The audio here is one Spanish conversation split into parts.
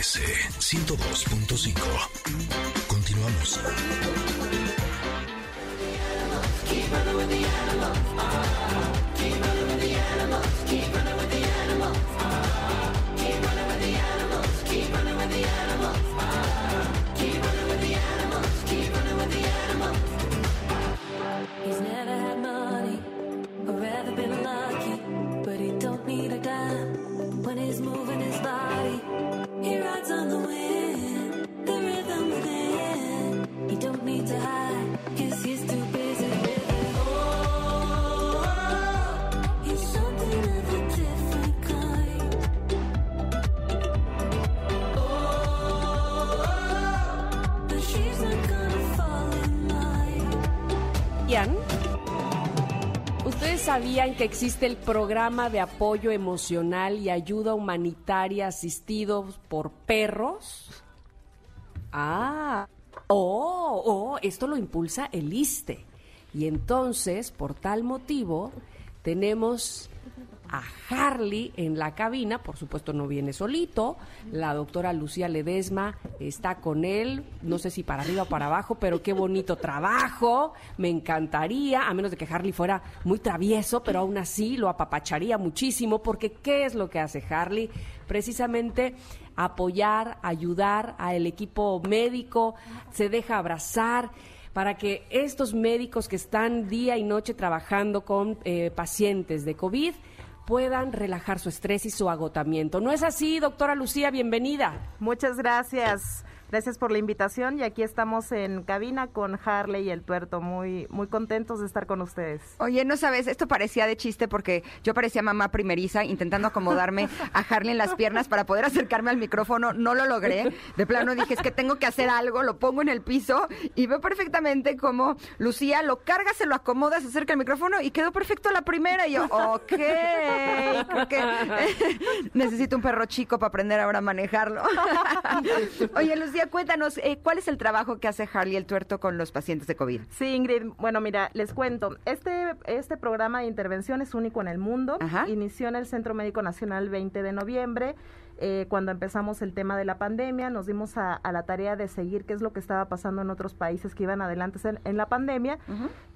MBS 102.5. Continuamos. ¿Ustedes sabían que existe el programa de apoyo emocional y ayuda humanitaria asistido por perros? Ah, oh, oh, esto lo impulsa el ISTE. Y entonces, por tal motivo, tenemos a Harley en la cabina, por supuesto no viene solito, la doctora Lucía Ledesma está con él, no sé si para arriba o para abajo, pero qué bonito trabajo, me encantaría, a menos de que Harley fuera muy travieso, pero aún así lo apapacharía muchísimo, porque ¿qué es lo que hace Harley? Precisamente apoyar, ayudar al equipo médico, se deja abrazar para que estos médicos que están día y noche trabajando con eh, pacientes de COVID puedan relajar su estrés y su agotamiento. ¿No es así, doctora Lucía? Bienvenida. Muchas gracias. Gracias por la invitación y aquí estamos en cabina con Harley y el tuerto, muy, muy contentos de estar con ustedes. Oye, no sabes, esto parecía de chiste porque yo parecía mamá primeriza intentando acomodarme a Harley en las piernas para poder acercarme al micrófono. No lo logré. De plano dije, es que tengo que hacer algo, lo pongo en el piso y veo perfectamente cómo Lucía lo carga, se lo acomoda, se acerca al micrófono y quedó perfecto la primera. Y yo, ok, creo que necesito un perro chico para aprender ahora a manejarlo. Oye, Lucía, cuéntanos, eh, ¿cuál es el trabajo que hace Harley el tuerto con los pacientes de COVID? Sí, Ingrid, bueno, mira, les cuento. Este, este programa de intervención es único en el mundo. Ajá. Inició en el Centro Médico Nacional el 20 de noviembre. eh, cuando empezamos el tema de la pandemia, nos dimos a, a la tarea de seguir qué es lo que estaba pasando en otros países que iban adelante en, en la pandemia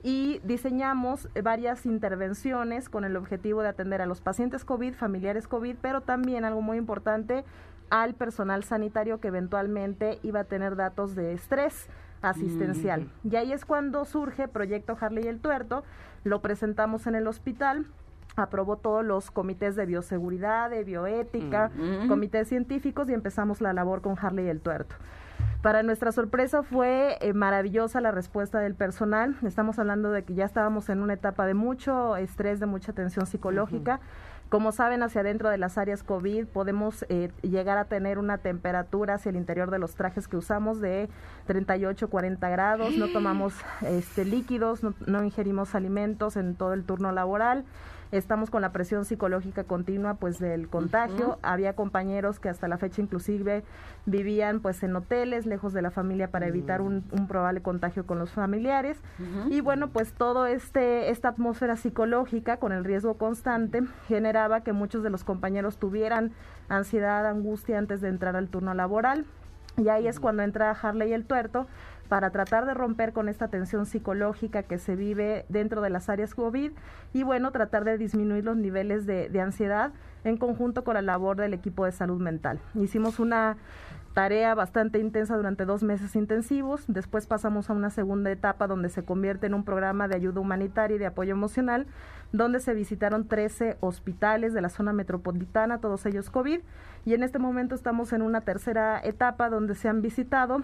y diseñamos varias intervenciones con el objetivo de atender a los pacientes COVID, familiares COVID, pero también algo muy importante al personal sanitario que eventualmente iba a tener datos de estrés asistencial. Y ahí es cuando surge Proyecto Harley y el Tuerto, lo presentamos en el hospital, aprobó todos los comités de bioseguridad, de bioética, comités científicos y empezamos la labor con Harley y el Tuerto. Para nuestra sorpresa fue eh, maravillosa la respuesta del personal. Estamos hablando de que ya estábamos en una etapa de mucho estrés, de mucha tensión psicológica. Como saben, hacia adentro de las áreas COVID podemos eh, llegar a tener una temperatura hacia el interior de los trajes que usamos de 38, 40 grados. No tomamos este, líquidos, no, no ingerimos alimentos en todo el turno laboral. Estamos con la presión psicológica continua pues del contagio. Había compañeros que hasta la fecha inclusive vivían pues en hoteles lejos de la familia para evitar un, un probable contagio con los familiares. Y bueno, pues todo este esta atmósfera psicológica con el riesgo constante generaba que muchos de los compañeros tuvieran ansiedad, angustia antes de entrar al turno laboral. Y ahí es cuando entra Harley el tuerto para tratar de romper con esta tensión psicológica que se vive dentro de las áreas COVID y bueno, tratar de disminuir los niveles de, de ansiedad en conjunto con la labor del equipo de salud mental. Hicimos una tarea bastante intensa durante dos meses intensivos. Después pasamos a una segunda etapa donde se convierte en un programa de ayuda humanitaria y de apoyo emocional, donde se visitaron 13 hospitales de la zona metropolitana, todos ellos COVID. Y en este momento estamos en una tercera etapa donde se han visitado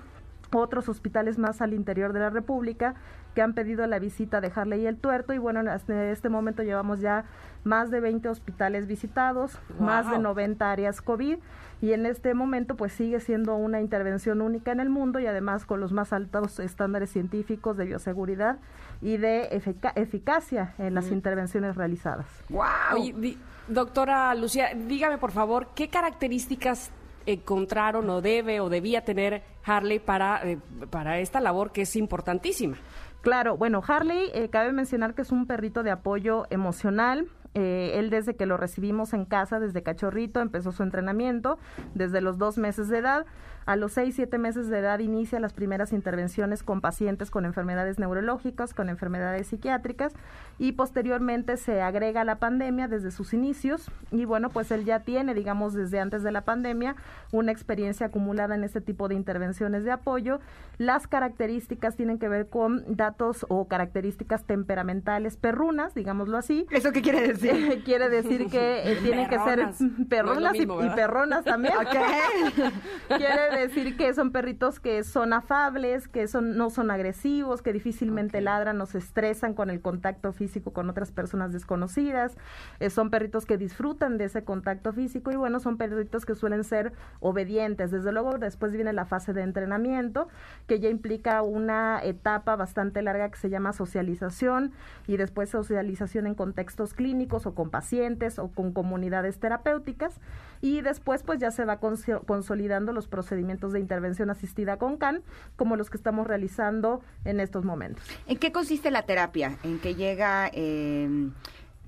otros hospitales más al interior de la República que han pedido la visita de Harley y el Tuerto y bueno, hasta este momento llevamos ya más de 20 hospitales visitados, más de 90 áreas COVID y en este momento pues sigue siendo una intervención única en el mundo y además con los más altos estándares científicos de bioseguridad y de efica- eficacia en las intervenciones realizadas. ¡Wow! Oye, doctora Lucía, dígame por favor, ¿qué características encontraron o debe o debía tener Harley para, eh, para esta labor que es importantísima? Claro, bueno, Harley, eh, cabe mencionar que es un perrito de apoyo emocional, Eh, él desde que lo recibimos en casa, desde cachorrito, empezó su entrenamiento, desde los dos meses de edad. A los seis, siete meses de edad inicia las primeras intervenciones con pacientes con enfermedades neurológicas, con enfermedades psiquiátricas y posteriormente se agrega la pandemia desde sus inicios y bueno, pues él ya tiene, digamos, desde antes de la pandemia una experiencia acumulada en este tipo de intervenciones de apoyo. Las características tienen que ver con datos o características temperamentales perrunas, digámoslo así. ¿Eso qué quiere decir? quiere decir que eh, tienen que ser Perronas. perrunas No y- perronas también. Ok. Quiere decir que son perritos que son afables, que son no son agresivos, que difícilmente ladran o se estresan con el contacto físico con otras personas desconocidas. Eh, son perritos que disfrutan de ese contacto físico y bueno, son perritos que suelen ser obedientes. Desde luego después viene la fase de entrenamiento, que ya implica una etapa bastante larga que se llama socialización y después socialización en contextos clínicos o con pacientes o con comunidades terapéuticas y después pues ya se va conso- consolidando los procedimientos de intervención asistida con CAN como los que estamos realizando en estos momentos. ¿En qué consiste la terapia? ¿En qué llega... eh,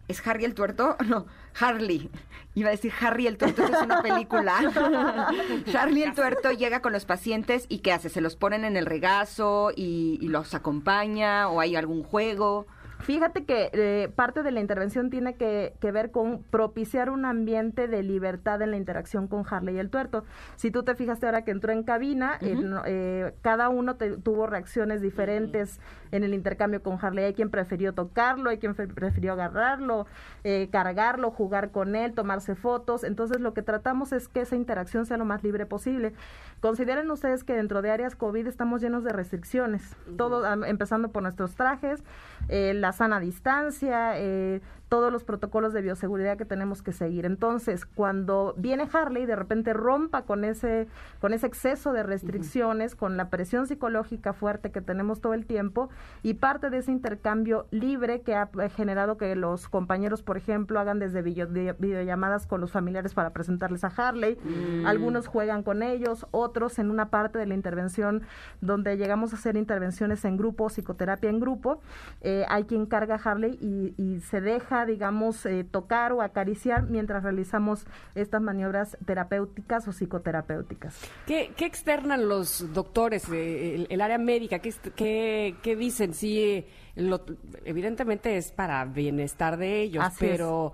¿Es Harry el tuerto? No, Harley. Iba a decir Harry el tuerto, es una película. Harley el tuerto llega con los pacientes y ¿qué hace? ¿Se los ponen en el regazo y, y los acompaña o hay algún juego? Fíjate que eh, parte de la intervención tiene que, que ver con propiciar un ambiente de libertad en la interacción con Harley y el tuerto. Si tú te fijaste ahora que entró en cabina, eh, eh, cada uno te- tuvo reacciones diferentes en el intercambio con Harley. Hay quien prefirió tocarlo, hay quien prefirió agarrarlo, eh, cargarlo, jugar con él, tomarse fotos. Entonces lo que tratamos es que esa interacción sea lo más libre posible. Consideren ustedes que dentro de áreas COVID estamos llenos de restricciones, todo empezando por nuestros trajes, eh, sana distancia, eh, todos los protocolos de bioseguridad que tenemos que seguir. Entonces, cuando viene Harley, de repente rompa con ese, con ese exceso de restricciones, con la presión psicológica fuerte que tenemos todo el tiempo, y parte de ese intercambio libre que ha eh, generado que los compañeros, por ejemplo, hagan desde video- de- videollamadas con los familiares para presentarles a Harley. Algunos juegan con ellos, otros en una parte de la intervención donde llegamos a hacer intervenciones en grupo, psicoterapia en grupo. eh, hay quien carga a Harley y, y se deja, digamos, eh, tocar o acariciar mientras realizamos estas maniobras terapéuticas o psicoterapéuticas. ¿Qué, qué externan los doctores, eh, el, el área médica? ¿Qué, qué, qué dicen? Sí, lo- evidentemente es para bienestar de ellos, Así es. pero,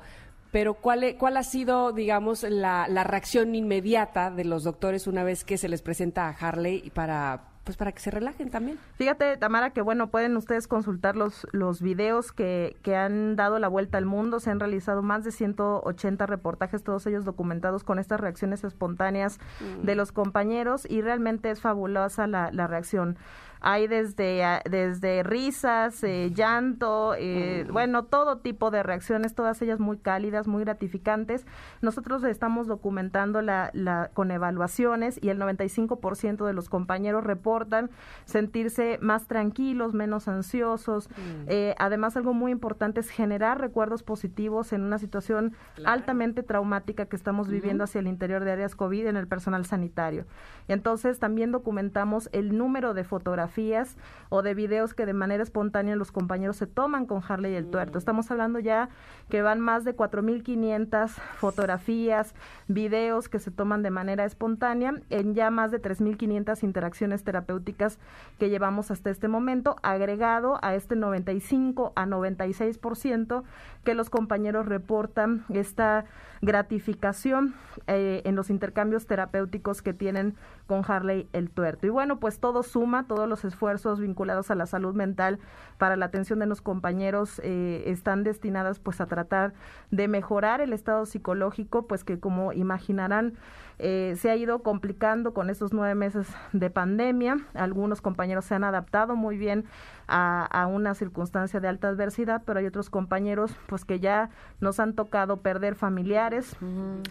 pero ¿cuál, e- ¿cuál ha sido, digamos, la, la reacción inmediata de los doctores una vez que se les presenta a Harley para, pues para que se relajen también? Fíjate, Tamara, que bueno, pueden ustedes consultar los, los videos que, que han dado la vuelta al mundo. Se han realizado más de 180 reportajes, todos ellos documentados con estas reacciones espontáneas de los compañeros y realmente es fabulosa la, la reacción. Hay desde, ah, desde risas, eh, llanto, eh, bueno, todo tipo de reacciones, todas ellas muy cálidas, muy gratificantes. Nosotros estamos documentando la, la, con evaluaciones y el 95% de los compañeros reportan sentirse más tranquilos, menos ansiosos. Eh, además, algo muy importante es generar recuerdos positivos en una situación altamente traumática que estamos viviendo hacia el interior de áreas COVID en el personal sanitario. Y entonces también documentamos el número de fotografías o de videos que de manera espontánea los compañeros se toman con Harley y el tuerto. Estamos hablando ya que van más de 4.500 fotografías, videos que se toman de manera espontánea en ya más de 3.500 interacciones terapéuticas que llevamos hasta este momento, agregado a este 95 a 96% que los compañeros reportan esta gratificación eh, en los intercambios terapéuticos que tienen con Harley el tuerto. Y bueno, pues todo suma, todos los esfuerzos vinculados a la salud mental para la atención de los compañeros eh, están destinadas pues a tratar de mejorar el estado psicológico, pues que como imaginarán eh, se ha ido complicando con estos nueve meses de pandemia. Algunos compañeros se han adaptado muy bien a, a una circunstancia de alta adversidad, pero hay otros compañeros pues que ya nos han tocado perder familiares,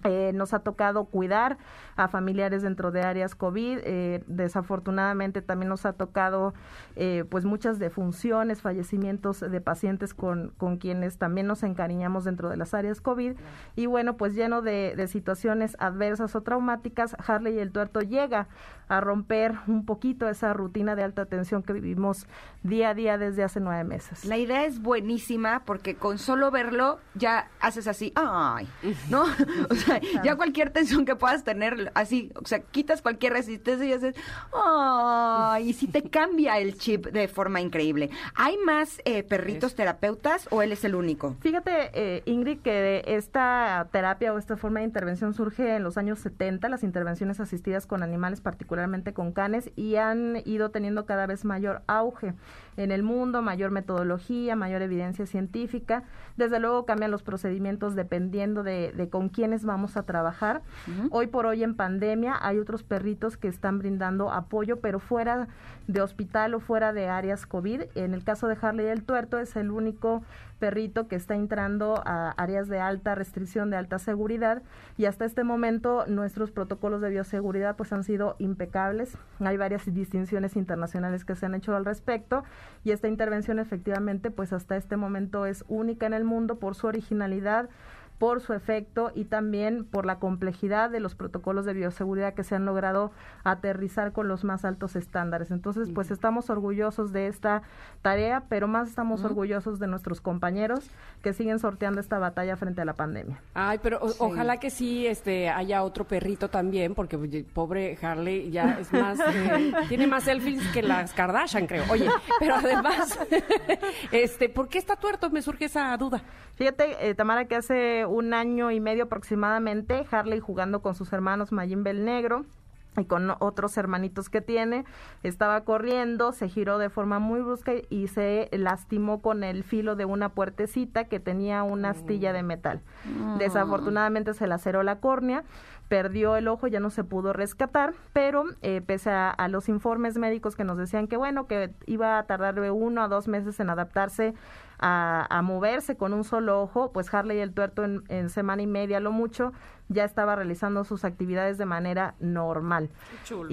eh, nos ha tocado cuidar a familiares dentro de áreas COVID, eh, desafortunadamente también nos ha tocado eh, pues muchas defunciones, fallecimientos de pacientes con, con quienes también nos encariñamos dentro de las áreas COVID. Y bueno, pues lleno de, de situaciones adversas o traumáticas, Harley y el tuerto llega a romper un poquito esa rutina de alta tensión que vivimos día a día desde hace nueve meses. La idea es buenísima porque con solo verlo ya haces así, ay, ¿no? O sea, ya cualquier tensión que puedas tener, así, o sea, quitas cualquier resistencia y haces, ay, y si te cambia el chip de forma increíble. ¿Hay más eh, perritos terapeutas o él es el único? Fíjate, eh, Ingrid, que esta terapia o esta forma de intervención surge en los años 70, las intervenciones asistidas con animales, particularmente con canes, y han ido teniendo cada vez mayor auge en el mundo, mayor metodología, mayor evidencia científica. Desde luego cambian los procedimientos dependiendo de, de con quiénes vamos a trabajar. Hoy por hoy en pandemia hay otros perritos que están brindando apoyo, pero fuera de hospital o fuera de áreas COVID. En el caso de Harley el Tuerto es el único perrito que está entrando a áreas de alta restricción, de alta seguridad y hasta este momento nuestros protocolos de bioseguridad pues han sido impecables. Hay varias distinciones internacionales que se han hecho al respecto y esta intervención efectivamente pues hasta este momento es única en el mundo por su originalidad por su efecto y también por la complejidad de los protocolos de bioseguridad que se han logrado aterrizar con los más altos estándares. Entonces, pues estamos orgullosos de esta tarea, pero más estamos orgullosos de nuestros compañeros que siguen sorteando esta batalla frente a la pandemia. Ay, pero o- ojalá que sí este, haya otro perrito también, porque pobre Harley ya es más, eh, tiene más selfies que las Kardashian, creo. Oye, pero además, este, ¿por qué está tuerto? Me surge esa duda. Fíjate, eh, Tamara, que hace un año y medio aproximadamente, Harley jugando con sus hermanos Mayim Bel Negro y con otros hermanitos que tiene, estaba corriendo, se giró de forma muy brusca y se lastimó con el filo de una puertecita que tenía una astilla de metal. Desafortunadamente se laceró la córnea, perdió el ojo, ya no se pudo rescatar, pero eh, pese a, a los informes médicos que nos decían que bueno, que iba a tardar de uno a dos meses en adaptarse a, a moverse con un solo ojo, pues Harley el tuerto en, en semana y media lo mucho ya estaba realizando sus actividades de manera normal.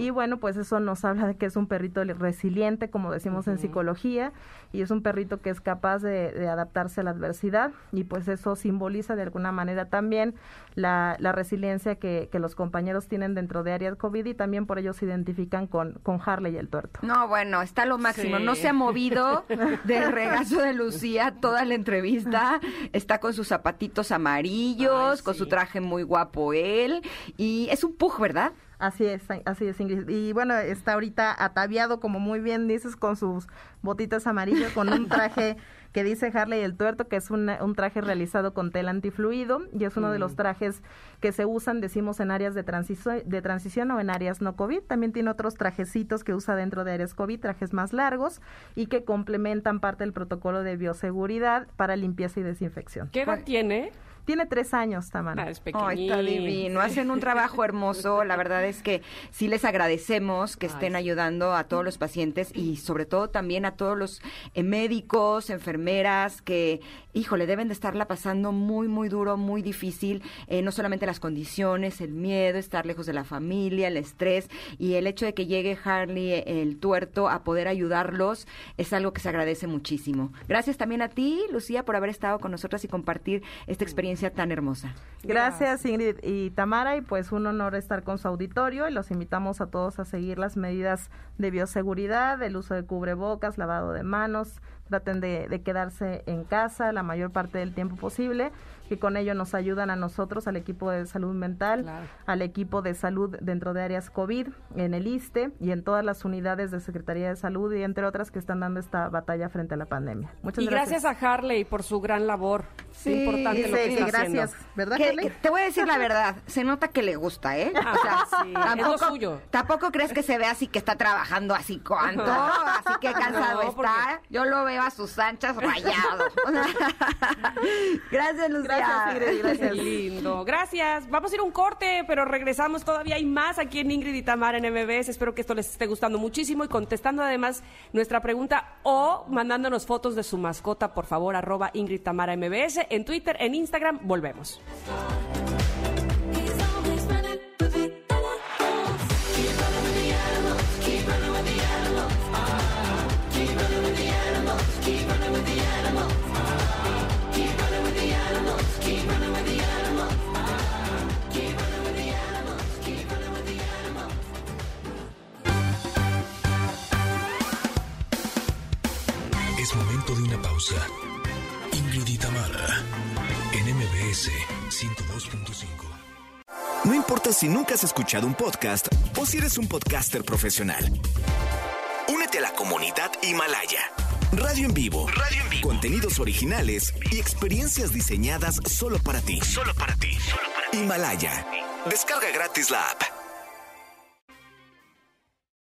Y bueno, pues eso nos habla de que es un perrito li- resiliente, como decimos en psicología, y es un perrito que es capaz de, de adaptarse a la adversidad, y pues eso simboliza de alguna manera también la, la resiliencia que, que los compañeros tienen dentro de áreas COVID y también por ello se identifican con, con Harley el tuerto. No, bueno, está lo máximo. Sí. No se ha movido del regazo de Lucía toda la entrevista. Está con sus zapatitos amarillos, Ay, con su traje muy guapo él. Y es un pug, ¿verdad? Así es, así es, Ingrid. Y bueno, está ahorita ataviado, como muy bien dices, con sus botitas amarillas, con un traje que dice Harley el Tuerto, que es una- un traje realizado con tela antifluido y es uno de los trajes que se usan, decimos, en áreas de, transicio- de transición o en áreas no COVID. También tiene otros trajecitos que usa dentro de áreas COVID, trajes más largos y que complementan parte del protocolo de bioseguridad para limpieza y desinfección. ¿Qué edad Pues- tiene? Tiene tres años, Tamara. Ah, es pequeñito. está divino. Hacen un trabajo hermoso. La verdad es que sí les agradecemos que estén ayudando a todos los pacientes y sobre todo también a todos los eh, médicos, enfermeras que, híjole, deben de estarla pasando muy, muy duro, muy difícil. Eh, no solamente las condiciones, el miedo, estar lejos de la familia, el estrés y el hecho de que llegue Harley eh, el tuerto a poder ayudarlos es algo que se agradece muchísimo. Gracias también a ti, Lucía, por haber estado con nosotras y compartir esta experiencia tan hermosa. Gracias Ingrid y Tamara y pues un honor estar con su auditorio y los invitamos a todos a seguir las medidas de bioseguridad, el uso de cubrebocas, lavado de manos, traten de, de quedarse en casa la mayor parte del tiempo posible, que con ello nos ayudan a nosotros, al equipo de salud mental, Claro. al equipo de salud dentro de áreas COVID, en el ISTE y en todas las unidades de Secretaría de Salud y entre otras que están dando esta batalla frente a la pandemia. Muchas Y gracias a Harley por su gran labor. Sí, Qué importante lo que Sí, está gracias, haciendo. ¿verdad, Que- Harley? que te voy a decir la verdad, se nota que le gusta, ¿eh? Ah, sí, es lo suyo. tampoco crees que se ve así que está trabajando así cuánto, así que cansado No, porque- está. Yo lo veo a sus anchas rayado. gracias, Lucía. Gracias, Ingrid, Qué gracias. lindo. Gracias. Vamos a ir a un corte, pero regresamos. Todavía hay más aquí en Ingrid y Tamara en MBS. Espero que esto les esté gustando muchísimo y contestando además nuestra pregunta o mandándonos fotos de su mascota, por favor, arroba Ingrid Tamara MBS en Twitter, en Instagram. Volvemos. Momento de una pausa. Ingrid y Tamara, en MBS 102.5. No importa si nunca has escuchado un podcast o si eres un podcaster profesional. Únete a la comunidad Himalaya. Radio en vivo. Radio en vivo. Contenidos originales y experiencias diseñadas Solo para ti. Solo para ti. Solo para ti. Himalaya. Descarga gratis la app.